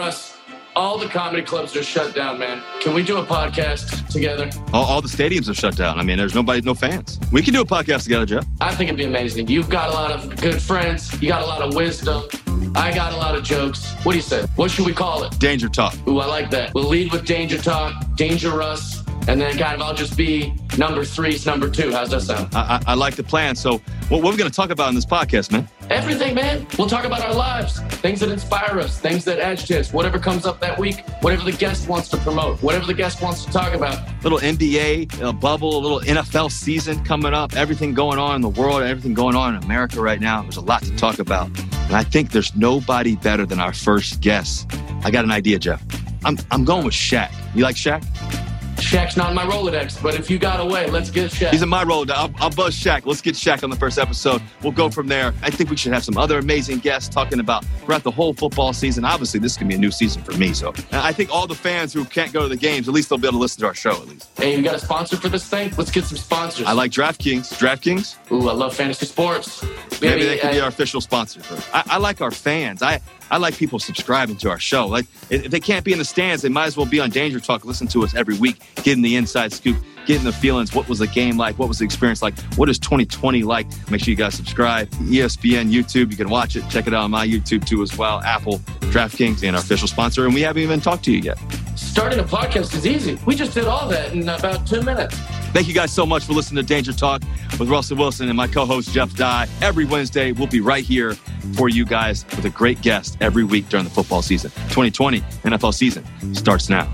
Russ, all the comedy clubs are shut down, man. Can we do a podcast together? All, all, the stadiums are shut down. I mean, there's nobody, no fans. We can do a podcast together, Jeff. I think it'd be amazing. You've got a lot of good friends. You got a lot of wisdom. I got a lot of jokes. What do you say? What should we call it? Danger Talk. Ooh, I like that. We'll lead with Danger Talk, Danger Russ, and then kind of I'll just be number three's number two. How's that sound? I, I, I like the plan. So, what, what are we going to talk about in this podcast, man? Everything, man. We'll talk about our lives, things that inspire us, things that agitate us, whatever comes up that week, whatever the guest wants to promote, whatever the guest wants to talk about. Little NBA a bubble, a little NFL season coming up, everything going on in the world, everything going on in America right now. There's a lot to talk about. And I think there's nobody better than our first guest. I got an idea, Jeff. I'm, I'm going with Shaq. You like Shaq? Shaq's not in my Rolodex, but if you got away, let's get Shaq. He's in my Rolodex. I'll, I'll buzz Shaq. Let's get Shaq on the first episode. We'll go from there. I think we should have some other amazing guests talking about throughout the whole football season. Obviously, this is going to be a new season for me. So I think all the fans who can't go to the games, at least they'll be able to listen to our show at least. Hey, you got a sponsor for this thing? Let's get some sponsors. I like DraftKings. DraftKings? Ooh, I love fantasy sports. Maybe, Maybe they could be our official sponsor. I, I like our fans. I, I like people subscribing to our show. Like if they can't be in the stands, they might as well be on Danger Talk. Listen to us every week, getting the inside scoop, getting the feelings. What was the game like? What was the experience like? What is 2020 like? Make sure you guys subscribe. ESPN YouTube, you can watch it. Check it out on my YouTube too as well. Apple, DraftKings, and our official sponsor. And we haven't even talked to you yet. Starting a podcast is easy. We just did all that in about two minutes. Thank you guys so much for listening to Danger Talk with Russell Wilson and my co-host Jeff Dye. Every Wednesday, we'll be right here for you guys with a great guest every week during the football season. 2020 NFL season starts now.